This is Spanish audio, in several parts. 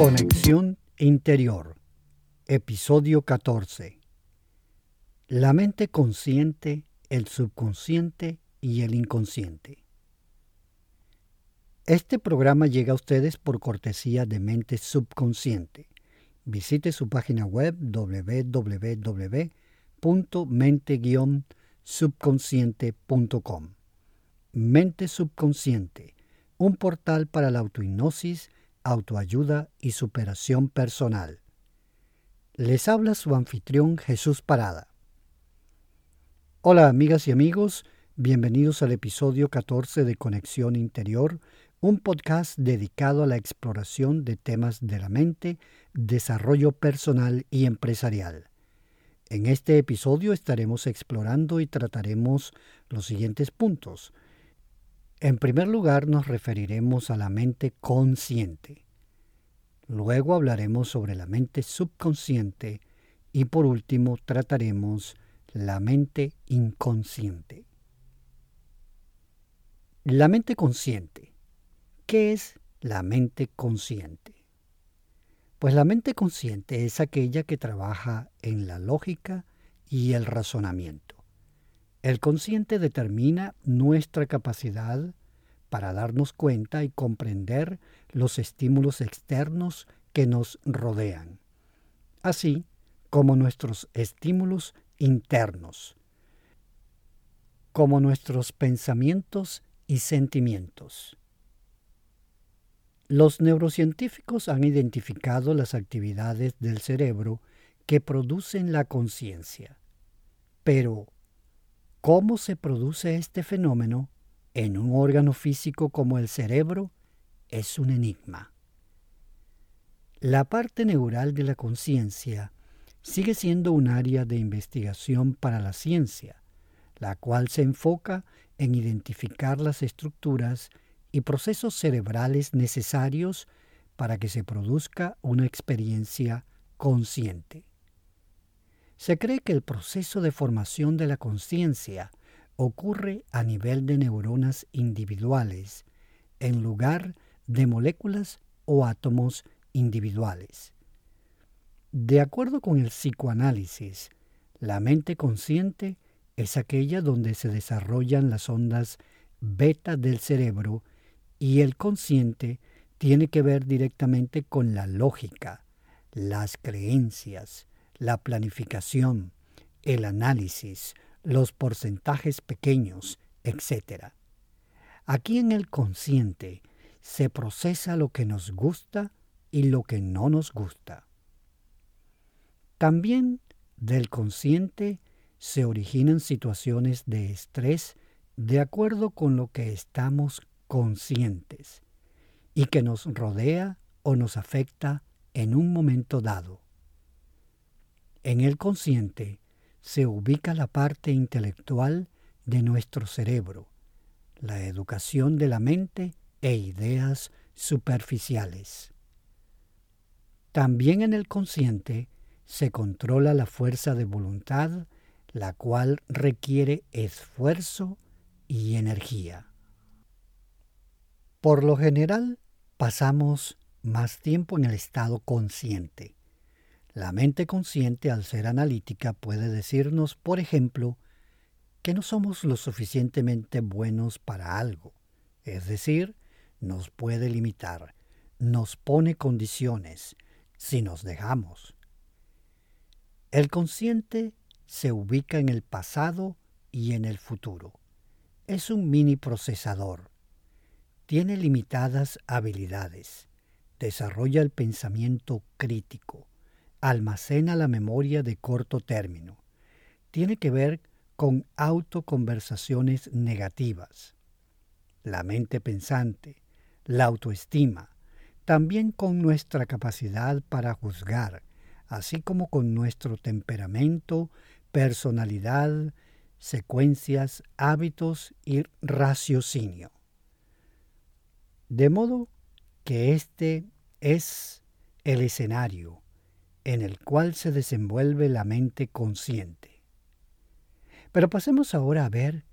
Conexión Interior, episodio 14. La mente consciente, el subconsciente y el inconsciente. Este programa llega a ustedes por cortesía de Mente Subconsciente. Visite su página web www.mente-subconsciente.com. Mente Subconsciente, un portal para la autohipnosis, autoayuda y superación personal. Les habla su anfitrión Jesús Parada. Hola amigas y amigos, bienvenidos al episodio 14 de Conexión Interior, un podcast dedicado a la exploración de temas de la mente, desarrollo personal y empresarial. En este episodio estaremos explorando y trataremos los siguientes puntos. En primer lugar nos referiremos a la mente consciente. Luego hablaremos sobre la mente subconsciente y por último trataremos la mente inconsciente. La mente consciente. ¿Qué es la mente consciente? Pues la mente consciente es aquella que trabaja en la lógica y el razonamiento. El consciente determina nuestra capacidad para darnos cuenta y comprender los estímulos externos que nos rodean, así como nuestros estímulos internos, como nuestros pensamientos y sentimientos. Los neurocientíficos han identificado las actividades del cerebro que producen la conciencia. Pero, ¿cómo se produce este fenómeno en un órgano físico como el cerebro? Es un enigma. La parte neural de la conciencia sigue siendo un área de investigación para la ciencia, la cual se enfoca en identificar las estructuras y procesos cerebrales necesarios para que se produzca una experiencia consciente. Se cree que el proceso de formación de la conciencia ocurre a nivel de neuronas individuales, en lugar de moléculas o átomos individuales. De acuerdo con el psicoanálisis, la mente consciente es aquella donde se desarrollan las ondas beta del cerebro y el consciente tiene que ver directamente con la lógica, las creencias, la planificación, el análisis, los porcentajes pequeños, etc. Aquí en el consciente se procesa lo que nos gusta y lo que no nos gusta. También del consciente se originan situaciones de estrés de acuerdo con lo que estamos conscientes y que nos rodea o nos afecta en un momento dado. En el consciente se ubica la parte intelectual de nuestro cerebro, la educación de la mente e ideas superficiales. También en el consciente se controla la fuerza de voluntad, la cual requiere esfuerzo y energía. Por lo general, pasamos más tiempo en el estado consciente. La mente consciente, al ser analítica, puede decirnos, por ejemplo, que no somos lo suficientemente buenos para algo, es decir, nos puede limitar, nos pone condiciones, si nos dejamos. El consciente se ubica en el pasado y en el futuro. Es un mini procesador tiene limitadas habilidades, desarrolla el pensamiento crítico, almacena la memoria de corto término, tiene que ver con autoconversaciones negativas, la mente pensante, la autoestima, también con nuestra capacidad para juzgar, así como con nuestro temperamento, personalidad, secuencias, hábitos y raciocinio. De modo que este es el escenario en el cual se desenvuelve la mente consciente. Pero pasemos ahora a ver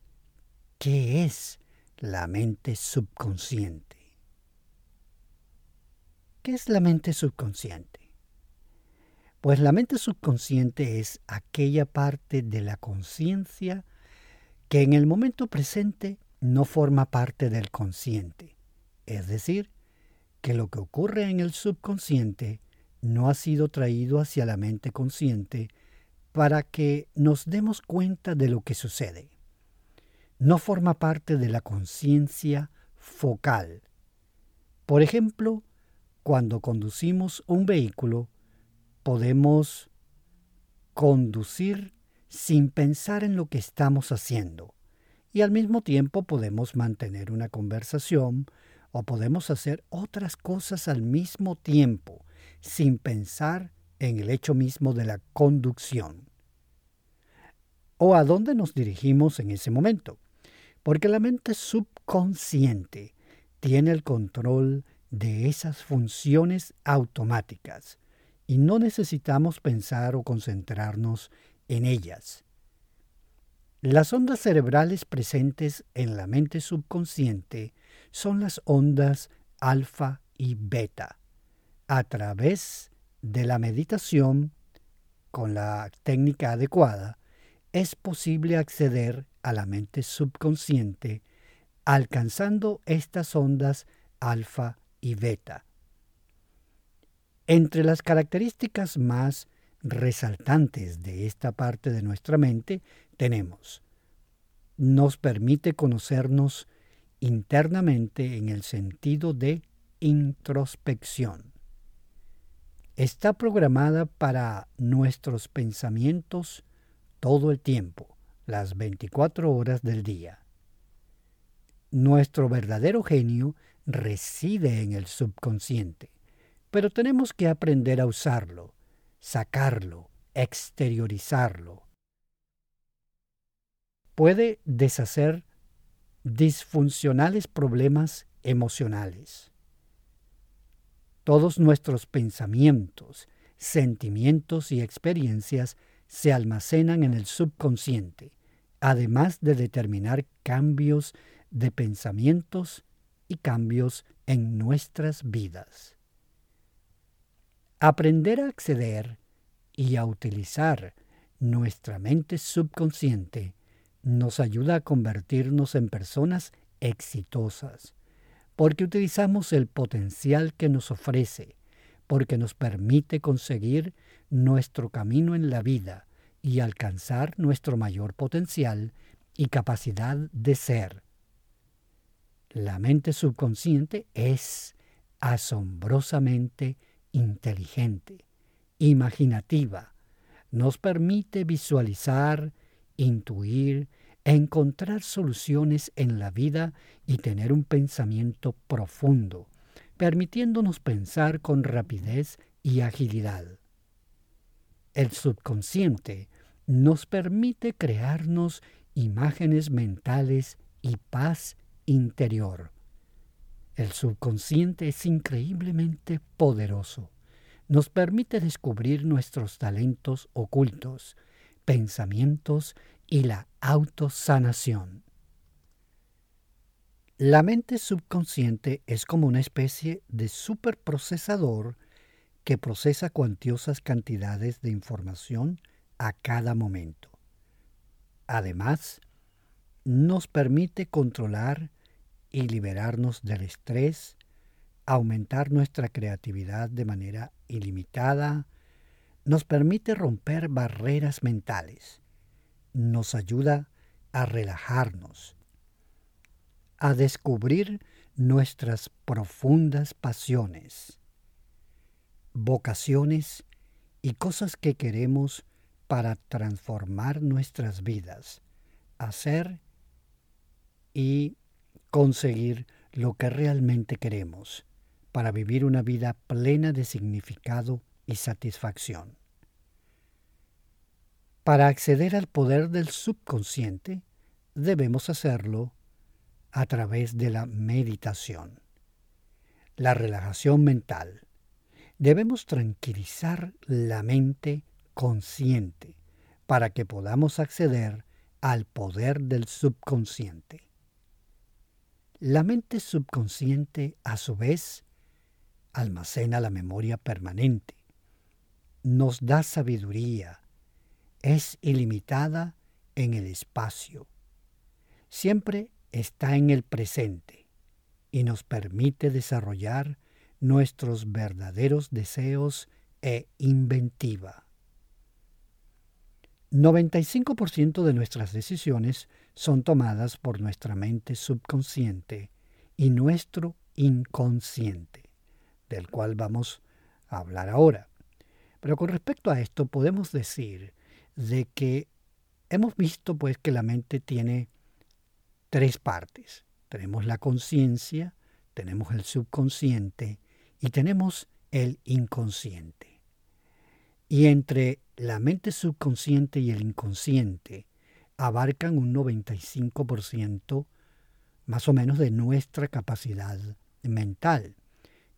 qué es la mente subconsciente. ¿qué es la mente subconsciente? Pues la mente subconsciente es aquella parte de la conciencia que en el momento presente no forma parte del consciente. Es decir, que lo que ocurre en el subconsciente no ha sido traído hacia la mente consciente para que nos demos cuenta de lo que sucede. No forma parte de la conciencia focal. Por ejemplo, cuando conducimos un vehículo, podemos conducir sin pensar en lo que estamos haciendo y al mismo tiempo podemos mantener una conversación o podemos hacer otras cosas al mismo tiempo sin pensar en el hecho mismo de la conducción. ¿O a dónde nos dirigimos en ese momento? Porque la mente subconsciente tiene el control de esas funciones automáticas y no necesitamos pensar o concentrarnos en ellas. Las ondas cerebrales presentes en la mente subconsciente son las ondas alfa y beta. A través de la meditación, con la técnica adecuada, es posible acceder a la mente subconsciente alcanzando estas ondas alfa y beta. Entre las características más resaltantes de esta parte de nuestra mente tenemos, nos permite conocernos internamente en el sentido de introspección. Está programada para nuestros pensamientos todo el tiempo, las 24 horas del día. Nuestro verdadero genio reside en el subconsciente, pero tenemos que aprender a usarlo, sacarlo, exteriorizarlo. Puede deshacer disfuncionales problemas emocionales. Todos nuestros pensamientos, sentimientos y experiencias se almacenan en el subconsciente, además de determinar cambios de pensamientos y cambios en nuestras vidas. Aprender a acceder y a utilizar nuestra mente subconsciente nos ayuda a convertirnos en personas exitosas, porque utilizamos el potencial que nos ofrece, porque nos permite conseguir nuestro camino en la vida y alcanzar nuestro mayor potencial y capacidad de ser, la mente subconsciente es asombrosamente inteligente, imaginativa, nos permite visualizar, intuir, encontrar soluciones en la vida y tener un pensamiento profundo, permitiéndonos pensar con rapidez y agilidad. El subconsciente nos permite crearnos imágenes mentales y paz interior. El subconsciente es increíblemente poderoso. Nos permite descubrir nuestros talentos ocultos, pensamientos y la autosanación. La mente subconsciente es como una especie de superprocesador que procesa cuantiosas cantidades de información a cada momento. Además, nos permite controlar y liberarnos del estrés, aumentar nuestra creatividad de manera ilimitada, nos permite romper barreras mentales, nos ayuda a relajarnos, a descubrir nuestras profundas pasiones, vocaciones y cosas que queremos para transformar nuestras vidas, hacer y conseguir lo que realmente queremos para vivir una vida plena de significado y satisfacción. Para acceder al poder del subconsciente, debemos hacerlo a través de la meditación, la relajación mental. Debemos tranquilizar la mente consciente para que podamos acceder al poder del subconsciente. La mente subconsciente, a su vez, almacena la memoria permanente, nos da sabiduría, es ilimitada en el espacio, siempre está en el presente y nos permite desarrollar nuestros verdaderos deseos e inventiva. 95% de nuestras decisiones son tomadas por nuestra mente subconsciente y nuestro inconsciente, del cual vamos a hablar ahora. Pero con respecto a esto podemos decir de que hemos visto pues que la mente tiene tres partes. Tenemos la conciencia, tenemos el subconsciente y tenemos el inconsciente. Y entre la mente subconsciente y el inconsciente abarcan un 95% más o menos de nuestra capacidad mental.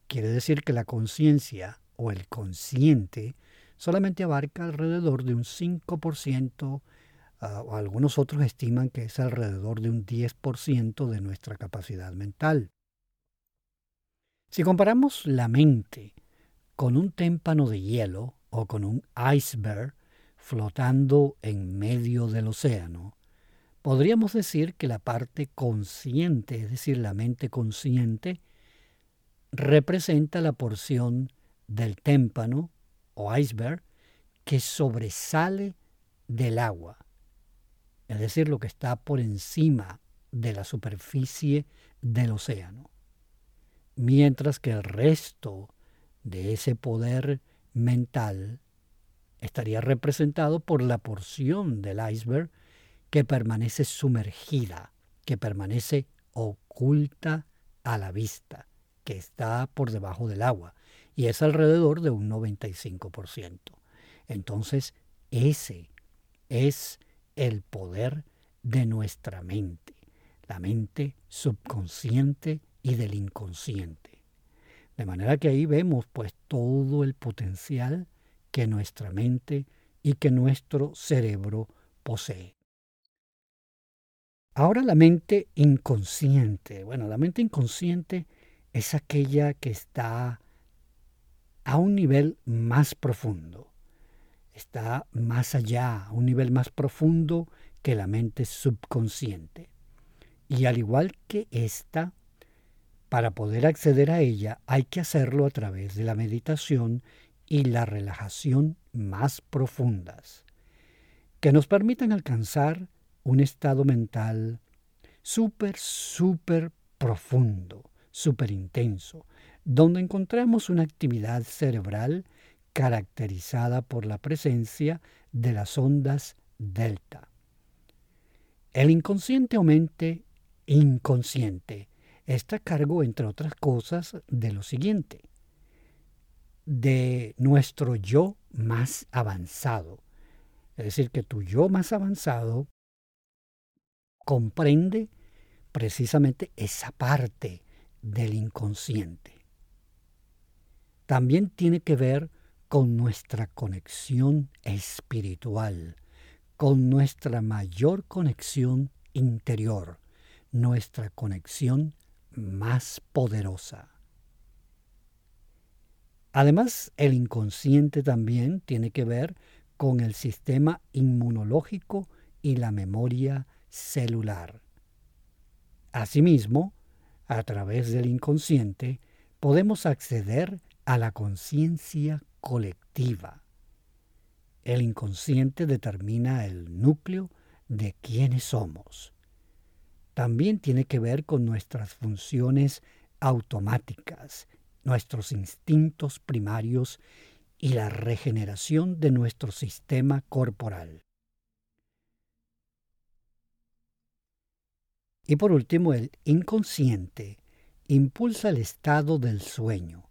Quiere decir que la conciencia o el consciente solamente abarca alrededor de un 5%, ah, o algunos otros estiman que es alrededor de un 10% de nuestra capacidad mental. Si comparamos la mente con un témpano de hielo o con un iceberg flotando en medio del océano, podríamos decir que la parte consciente, es decir, la mente consciente, representa la porción del témpano o iceberg que sobresale del agua, es decir, lo que está por encima de la superficie del océano. Mientras que el resto de ese poder mental estaría representado por la porción del iceberg que permanece sumergida, que permanece oculta a la vista, que está por debajo del agua, y es alrededor de un 95%. Entonces, ese es el poder de nuestra mente, la mente subconsciente y del inconsciente. De manera que ahí vemos pues todo el potencial que nuestra mente y que nuestro cerebro posee. Ahora la mente inconsciente. Bueno, la mente inconsciente es aquella que está a un nivel más profundo. Está más allá, a un nivel más profundo que la mente subconsciente. Y al igual que esta, para poder acceder a ella hay que hacerlo a través de la meditación y la relajación más profundas, que nos permitan alcanzar un estado mental súper, súper profundo, súper intenso, donde encontramos una actividad cerebral caracterizada por la presencia de las ondas delta. El inconsciente o mente inconsciente está a cargo, entre otras cosas, de lo siguiente, de nuestro yo más avanzado. Es decir, que tu yo más avanzado comprende precisamente esa parte del inconsciente. También tiene que ver con nuestra conexión espiritual, con nuestra mayor conexión interior, nuestra conexión más poderosa. Además, el inconsciente también tiene que ver con el sistema inmunológico y la memoria celular. Asimismo, a través del inconsciente podemos acceder a la conciencia colectiva. El inconsciente determina el núcleo de quiénes somos también tiene que ver con nuestras funciones automáticas, nuestros instintos primarios y la regeneración de nuestro sistema corporal. Y por último, el inconsciente impulsa el estado del sueño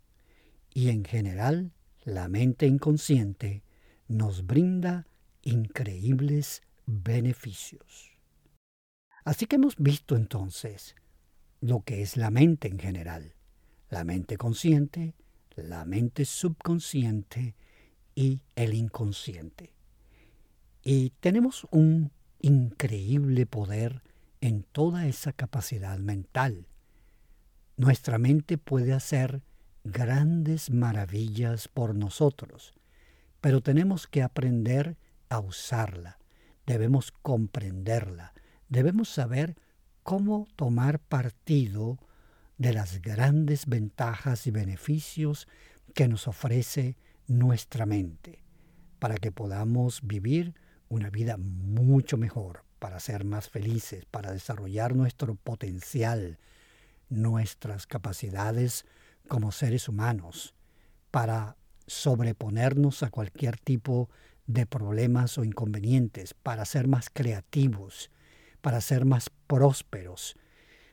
y en general la mente inconsciente nos brinda increíbles beneficios. Así que hemos visto entonces lo que es la mente en general, la mente consciente, la mente subconsciente y el inconsciente. Y tenemos un increíble poder en toda esa capacidad mental. Nuestra mente puede hacer grandes maravillas por nosotros, pero tenemos que aprender a usarla, debemos comprenderla, debemos saber cómo tomar partido de las grandes ventajas y beneficios que nos ofrece nuestra mente, para que podamos vivir una vida mucho mejor, para ser más felices, para desarrollar nuestro potencial, nuestras capacidades como seres humanos, para sobreponernos a cualquier tipo de problemas o inconvenientes, para ser más creativos, para ser más prósperos,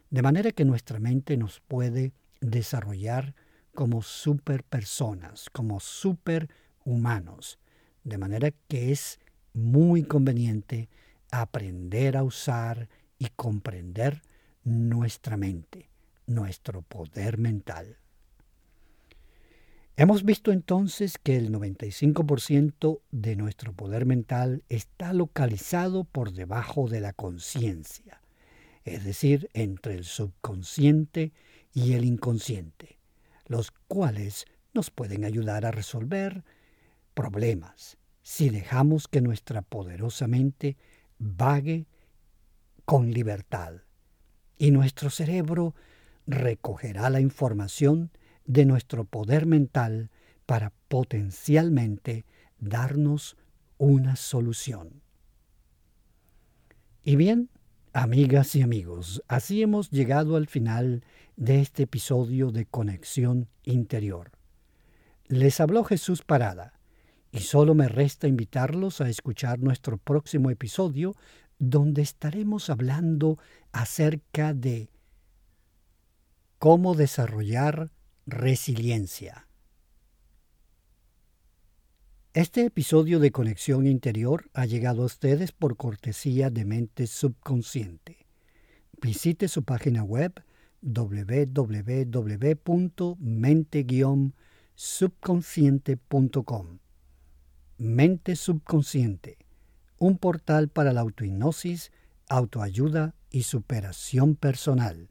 de manera que nuestra mente nos puede desarrollar como superpersonas, como superhumanos, de manera que es muy conveniente aprender a usar y comprender nuestra mente, nuestro poder mental. Hemos visto entonces que el 95% de nuestro poder mental está localizado por debajo de la conciencia, es decir, entre el subconsciente y el inconsciente, los cuales nos pueden ayudar a resolver problemas si dejamos que nuestra poderosa mente vague con libertad. Y nuestro cerebro recogerá la información de nuestro poder mental para potencialmente darnos una solución. Y bien, amigas y amigos, así hemos llegado al final de este episodio de Conexión Interior. Les habló Jesús Parada, y solo me resta invitarlos a escuchar nuestro próximo episodio donde estaremos hablando acerca de cómo desarrollar resiliencia. Este episodio de Conexión Interior ha llegado a ustedes por cortesía de Mente Subconsciente. Visite su página web www.mente-subconsciente.com. Mente Subconsciente, un portal para la autohipnosis, autoayuda y superación personal